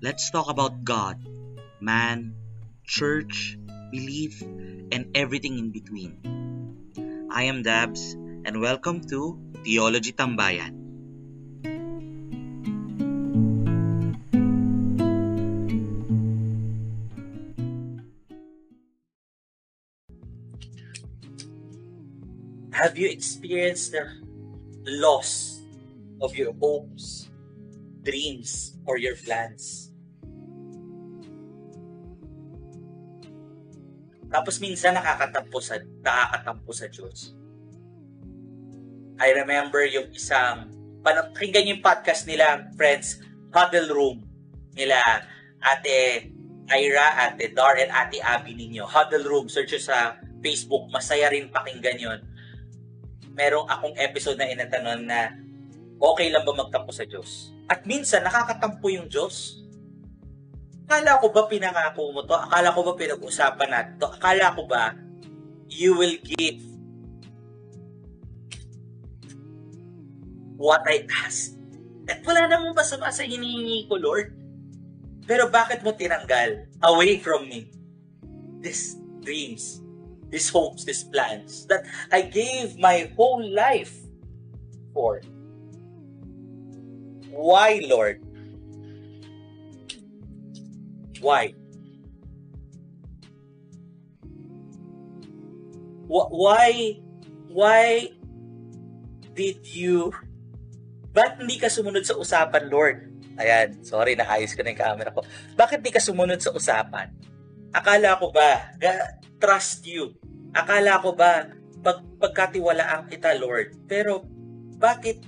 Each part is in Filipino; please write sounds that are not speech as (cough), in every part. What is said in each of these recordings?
Let's talk about God, man, church, belief, and everything in between. I am Dabs, and welcome to Theology Tambayan. Have you experienced the loss of your hopes, dreams, or your plans? Tapos minsan nakakatampo sa, nakakatampo sa Diyos. I remember yung isang, pakinggan yung podcast nila, friends, Huddle Room, nila Ate Ira, Ate Dar, and Ate Abby ninyo. Huddle Room, search sa Facebook, masaya rin pakinggan yon. Merong akong episode na inatanong na okay lang ba magtampo sa Diyos? At minsan, nakakatampo yung Diyos. Akala ko ba pinangako mo to? Akala ko ba pinag-usapan natin to? Akala ko ba you will give what I ask? At wala namang masama sa hinihingi ko, Lord. Pero bakit mo tinanggal away from me these dreams, these hopes, these plans that I gave my whole life for? Why, Lord? Why? Why why did you Ba't hindi ka sumunod sa usapan, Lord? Ayan, sorry, naayos ko na yung camera ko. Bakit hindi ka sumunod sa usapan? Akala ko ba, trust you. Akala ko ba, pag, pagkatiwalaan kita, Lord. Pero, bakit,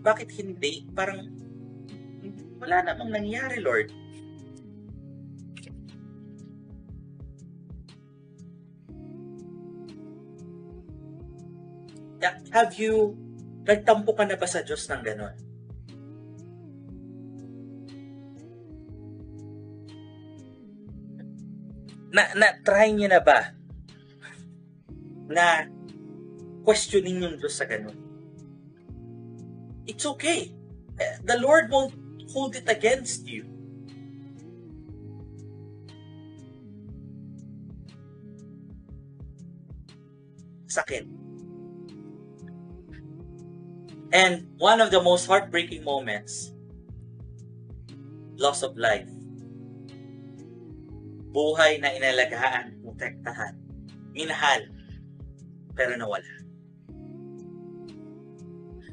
bakit hindi? Parang, wala namang nangyari, Lord. Have you, nagtampo ka na ba sa Diyos ng ganon? Na, na, try niyo na ba na questioning yung Diyos sa ganon? It's okay. The Lord won't hold it against you. Sakit. And one of the most heartbreaking moments, loss of life. Buhay na inalagaan, protektahan, minahal, pero nawala.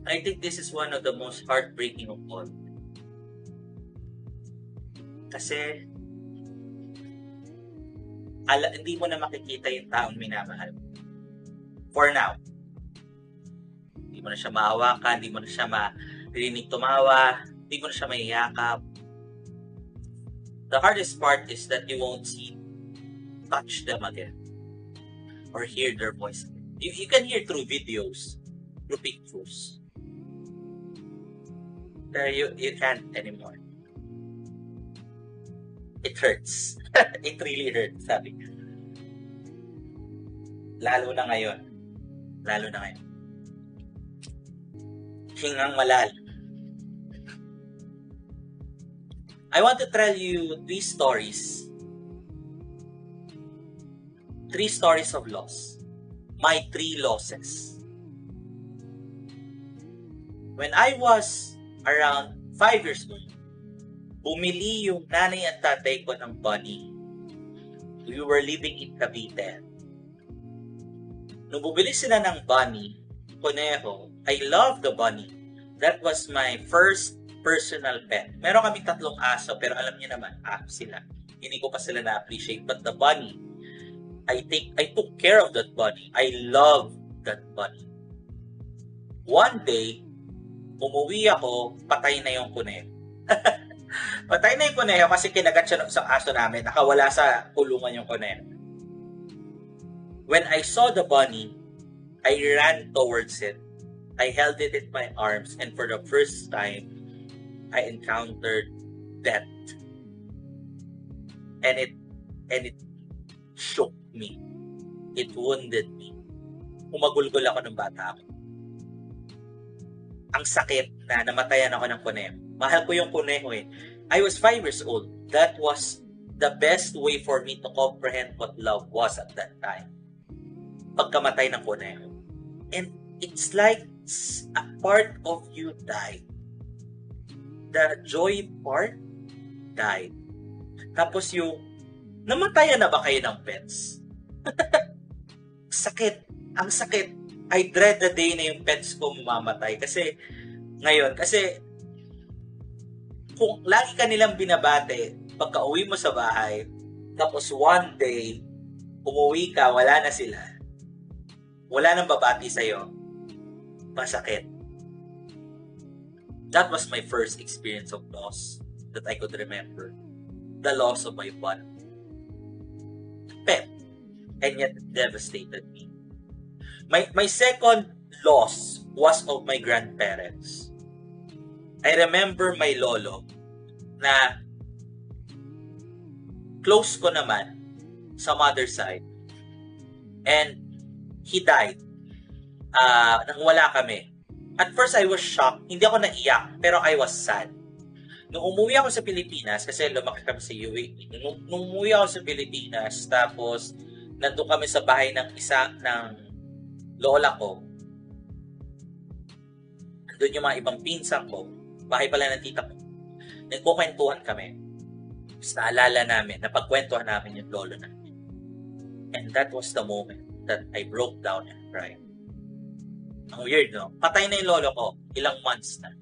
I think this is one of the most heartbreaking of all. Kasi ala, hindi mo na makikita yung taong minamahal mo. For now. Hindi mo na siya maawakan, hindi mo na siya marinig tumawa, hindi mo na siya maiyakap. The hardest part is that you won't see, touch them again, or hear their voice. You, you can hear through videos, through pictures. Pero you, you can't anymore it hurts. (laughs) it really hurts, sabi. Lalo na ngayon. Lalo na ngayon. Hingang malal. I want to tell you three stories. Three stories of loss. My three losses. When I was around five years old, bumili yung nanay at tatay ko ng bunny. We were living in Cavite. Nung bumili sila ng bunny, Conejo, I love the bunny. That was my first personal pet. Meron kami tatlong aso, pero alam niyo naman, ah, sila. Hindi ko pa sila na-appreciate. But the bunny, I take, I took care of that bunny. I love that bunny. One day, umuwi ako, patay na yung kuneho. (laughs) (laughs) Patay na yung kuneho kasi kinagat siya sa aso namin. Nakawala sa kulungan yung kuneho. When I saw the bunny, I ran towards it. I held it in my arms and for the first time, I encountered death. And it and it shook me. It wounded me. Umagulgol ako ng bata ako. Ang sakit na namatayan ako ng kuneho Mahal ko yung kuneho eh. I was five years old. That was the best way for me to comprehend what love was at that time. Pagkamatay ng kuneho. And it's like a part of you died. The joy part died. Tapos yung, namatayan na ba kayo ng pets? (laughs) sakit. Ang sakit. I dread the day na yung pets ko mamamatay. Kasi, ngayon, kasi, kung lagi ka nilang binabate, pagka uwi mo sa bahay, tapos one day, umuwi ka, wala na sila. Wala nang babati sa'yo. Masakit. That was my first experience of loss that I could remember. The loss of my one pet. And yet devastated me. My, my second loss was of my grandparents. I remember my lolo na close ko naman sa mother side. And he died uh, nang wala kami. At first, I was shocked. Hindi ako naiyak, pero I was sad. Nung umuwi ako sa Pilipinas, kasi lumaki kami sa UAE, nung, nung umuwi ako sa Pilipinas, tapos nandun kami sa bahay ng isa ng lola ko, nandun yung mga ibang pinsan ko, bahay pala ng tita ko, nagkukwentuhan kami. Tapos naalala namin, napagkwentuhan namin yung lolo namin. And that was the moment that I broke down and cried. Ang weird, no? Patay na yung lolo ko. Ilang months na.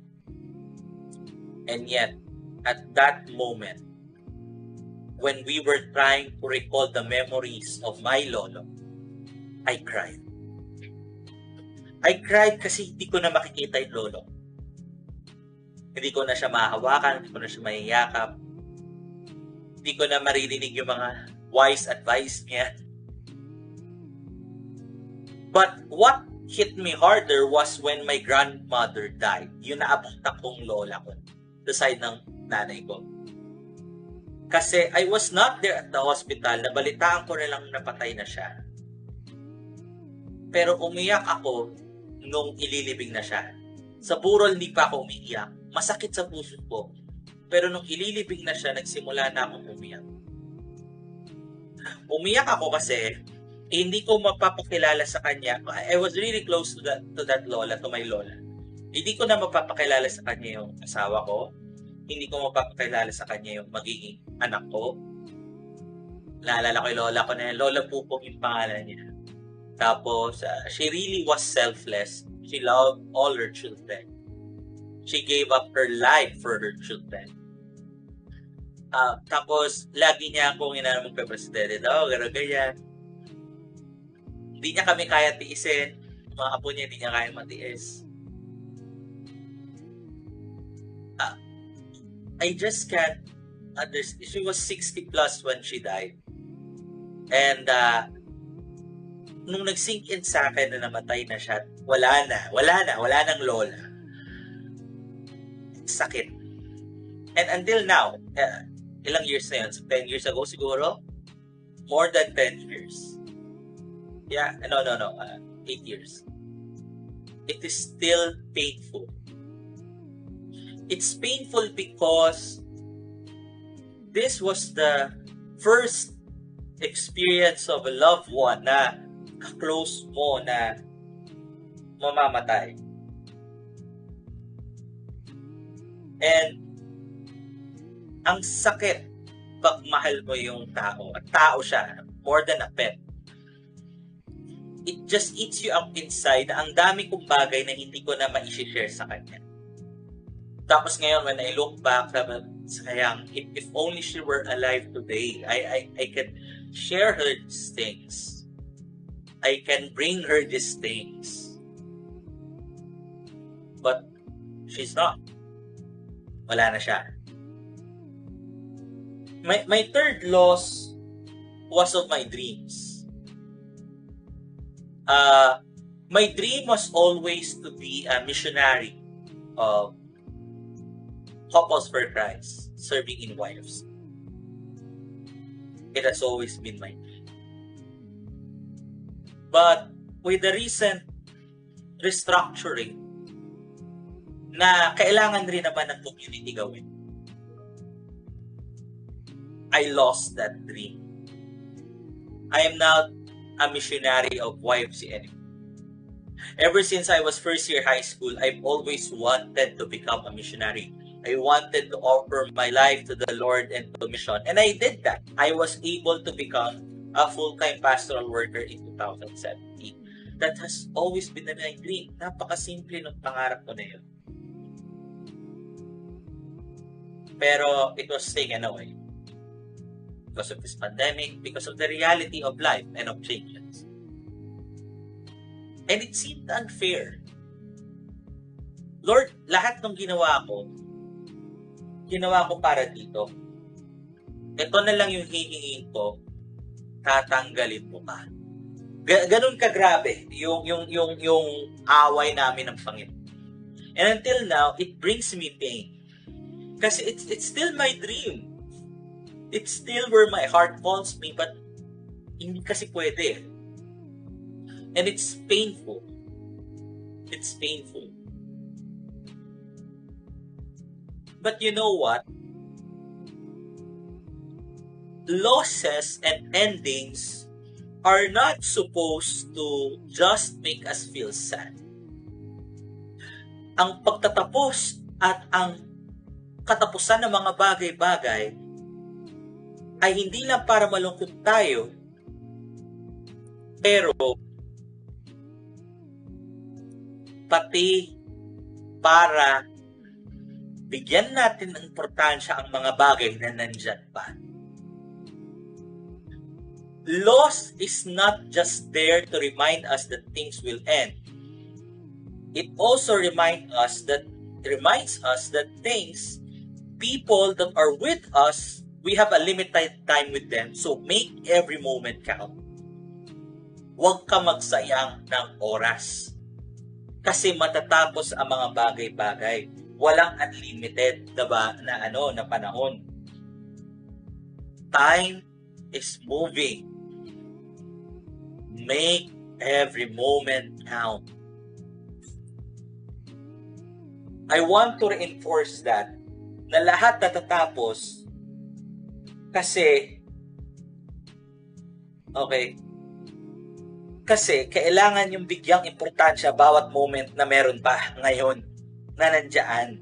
And yet, at that moment, when we were trying to recall the memories of my lolo, I cried. I cried kasi hindi ko na makikita yung lolo. Hindi ko na siya mahawakan, hindi ko na siya mahiyakap. Hindi ko na maririnig yung mga wise advice niya. But what hit me harder was when my grandmother died. Yun naabot akong lola ko. The side ng nanay ko. Kasi I was not there at the hospital. Nabalitaan ko na lang napatay na siya. Pero umiyak ako nung ililibing na siya. Sa burol, hindi pa ako umiiyak. Masakit sa puso ko. Pero nung ililibing na siya, nagsimula na akong umiyak. Umiyak ako kasi hindi ko mapapakilala sa kanya. I was really close to that, to that lola, to my lola. Hindi ko na mapapakilala sa kanya yung asawa ko. Hindi ko mapapakilala sa kanya yung magiging anak ko. Naalala ko yung lola ko na yan. Lola Pupong yung pangalan niya. Tapos, uh, she really was selfless. She loved all her children. She gave up her life for her children. Uh, tapos, lagi niya akong inanamang pe-presidente daw, gano'n ganyan hindi niya kami kaya tiisin. Mga apo niya hindi niya kaya matiis. Uh, I just can't understand. She was 60 plus when she died. And uh, nung nag-sink in sa akin na namatay na siya, wala na, wala na, wala nang lola. Sakit. And until now, uh, ilang years na yun? 10 years ago siguro? More than 10 years Yeah, no, no, no. Uh, eight years. It is still painful. It's painful because this was the first experience of a loved one na close mo na mamamatay. And ang sakit pag mahal mo yung tao. At tao siya, more than a pet it just eats you up inside na ang dami kong bagay na hindi ko na ma-share sa kanya. Tapos ngayon, when I look back, sabi, sayang, if, if only she were alive today, I, I, I can share her these things. I can bring her these things. But, she's not. Wala na siya. My, my third loss was of my dreams uh, my dream was always to be a missionary of couples for Christ, serving in wives. It has always been my dream. But with the recent restructuring na kailangan rin naman ng community gawin. I lost that dream. I am now a missionary of YFCN. Ever since I was first year high school, I've always wanted to become a missionary. I wanted to offer my life to the Lord and to mission. And I did that. I was able to become a full-time pastoral worker in 2017. That has always been my dream. Napakasimple ng pangarap ko na yun. Pero it was taken away because of this pandemic, because of the reality of life and of changes. And it seemed unfair. Lord, lahat ng ginawa ko, ginawa ko para dito. Ito na lang yung hihingin ko, tatanggalin mo ka. Ga- ganun ka grabe yung, yung, yung, yung away namin ng Panginoon. And until now, it brings me pain. Kasi it's, it's still my dream it's still where my heart calls me, but hindi kasi pwede. And it's painful. It's painful. But you know what? Losses and endings are not supposed to just make us feel sad. Ang pagtatapos at ang katapusan ng mga bagay-bagay ay hindi lang para malungkot tayo, pero pati para bigyan natin ng importansya ang mga bagay na nandyan pa. Loss is not just there to remind us that things will end. It also remind us that reminds us that things, people that are with us we have a limited time with them, so make every moment count. Huwag ka magsayang ng oras. Kasi matatapos ang mga bagay-bagay. Walang unlimited na, ba, na, ano, na panahon. Time is moving. Make every moment count. I want to reinforce that na lahat natatapos kasi, okay, kasi kailangan yung bigyang importansya bawat moment na meron pa ngayon na nandiyan.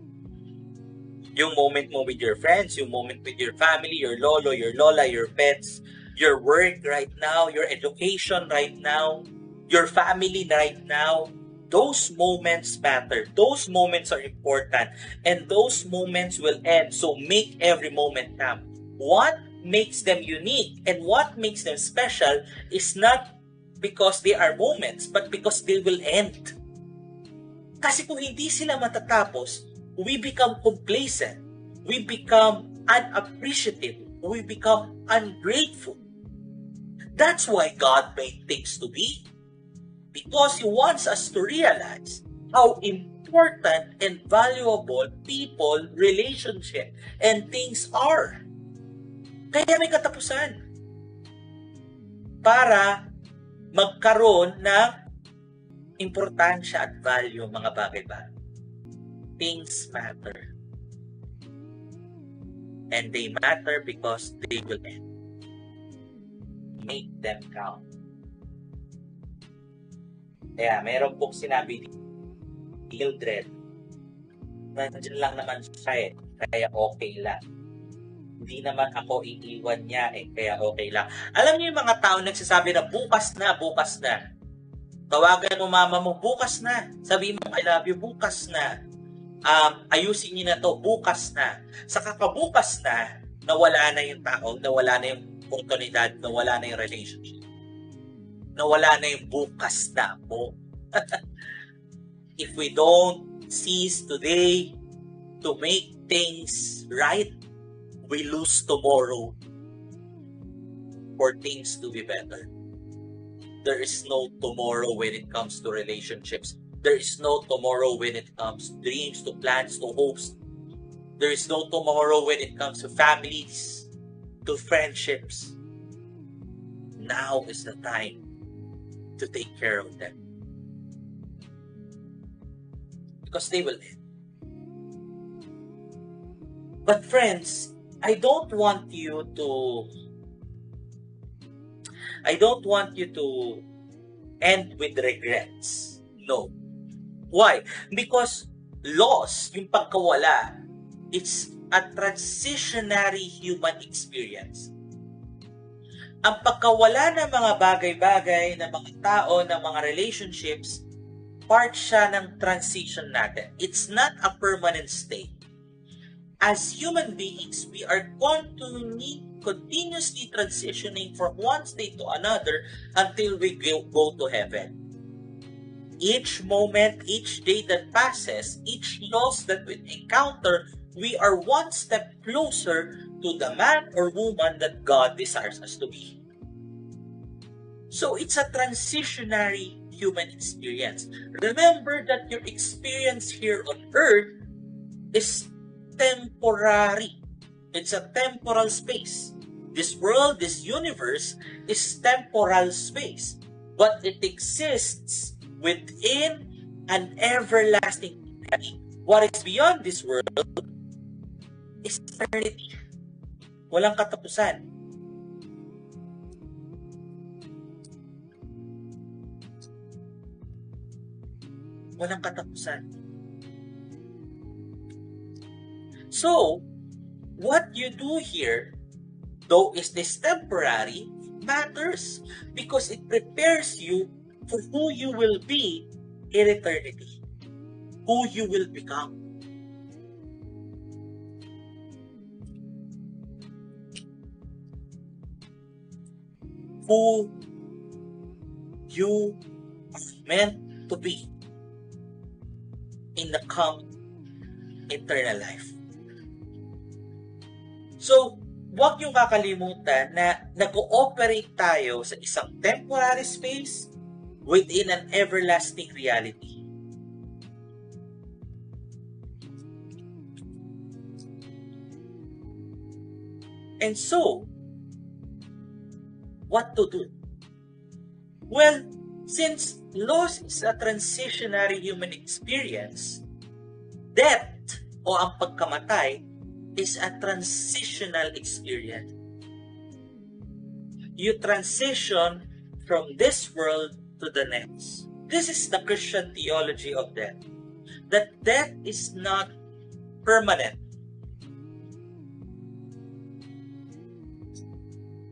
Yung moment mo with your friends, yung moment with your family, your lolo, your lola, your pets, your work right now, your education right now, your family right now, those moments matter. Those moments are important. And those moments will end. So make every moment count what makes them unique and what makes them special is not because they are moments, but because they will end. Kasi kung hindi sila matatapos, we become complacent. We become unappreciative. We become ungrateful. That's why God made things to be. Because He wants us to realize how important and valuable people, relationship, and things are. Kaya may katapusan. Para magkaroon ng importansya at value mga bagay-bagay. Things matter. And they matter because they will end. Make them count. Kaya meron pong sinabi ni Mildred, nandiyan lang naman siya eh, kaya okay lang hindi naman ako iiwan niya eh, kaya okay lang. Alam niyo yung mga tao nagsasabi na bukas na, bukas na. Tawagan mo mama mo, bukas na. Sabi mo, I love you, bukas na. Um, ayusin niyo na to, bukas na. Sa kakabukas na, nawala na yung tao, nawala na yung oportunidad, nawala na yung relationship. Nawala na yung bukas na mo. (laughs) If we don't seize today to make things right, we lose tomorrow for things to be better. There is no tomorrow when it comes to relationships. There is no tomorrow when it comes to dreams, to plans, to hopes. There is no tomorrow when it comes to families, to friendships. Now is the time to take care of them. Because they will end. But friends, I don't want you to I don't want you to end with regrets. No. Why? Because loss, yung pagkawala, it's a transitionary human experience. Ang pagkawala ng mga bagay-bagay, ng mga tao, ng mga relationships, part siya ng transition natin. It's not a permanent state. As human beings, we are continually, continuously transitioning from one state to another until we go to heaven. Each moment, each day that passes, each loss that we encounter, we are one step closer to the man or woman that God desires us to be. So it's a transitionary human experience. Remember that your experience here on earth is temporary. It's a temporal space. This world, this universe is temporal space, but it exists within an everlasting. What is beyond this world is eternity. Walang katapusan. Walang katapusan. So, what you do here, though is this temporary, matters because it prepares you for who you will be in eternity, who you will become. Who you are meant to be in the come eternal life. So, huwag yung kakalimutan na nag-ooperate tayo sa isang temporary space within an everlasting reality. And so, what to do? Well, since loss is a transitionary human experience, death o ang pagkamatay is a transitional experience. You transition from this world to the next. This is the Christian theology of death. That death is not permanent.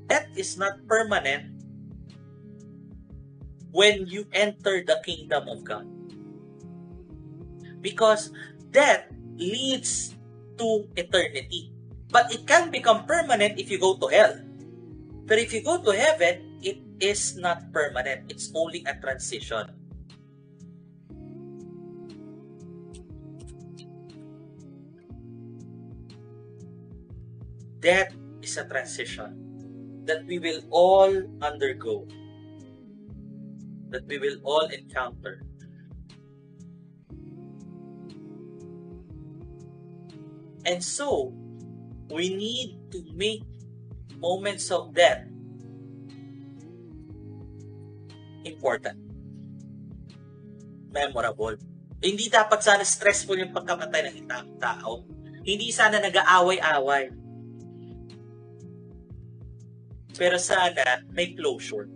Death is not permanent when you enter the kingdom of God. Because death leads to eternity. But it can become permanent if you go to hell. But if you go to heaven, it is not permanent. It's only a transition. Death is a transition that we will all undergo, that we will all encounter. And so, we need to make moments of death important. Memorable. Hindi dapat sana stressful yung pagkamatay ng isang tao. Hindi sana nag-aaway-away. Pero sana may closure.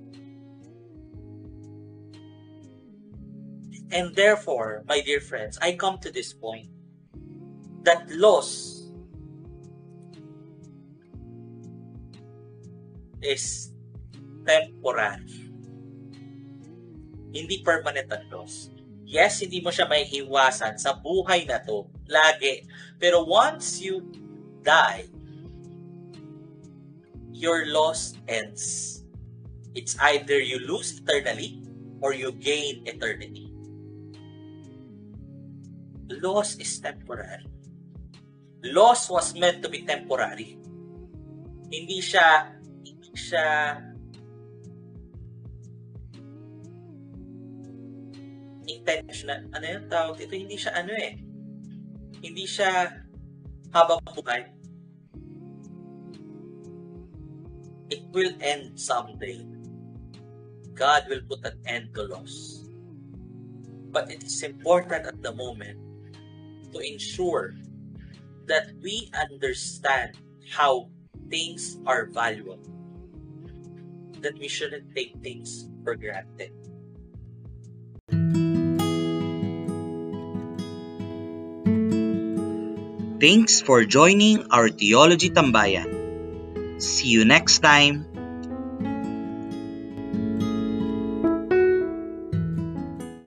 And therefore, my dear friends, I come to this point that loss is temporary. Hindi permanent ang loss. Yes, hindi mo siya may iwasan sa buhay na to, lagi. Pero once you die, your loss ends. It's either you lose eternally or you gain eternity. Loss is temporary. Loss was meant to be temporary. Hindi siya hindi siya intentional, ano yung tawag dito, hindi siya ano eh, hindi siya habang buhay. It will end someday. God will put an end to loss. But it is important at the moment to ensure that we understand how things are valuable. That we shouldn't take things for granted. Thanks for joining our Theology Tambayan. See you next time.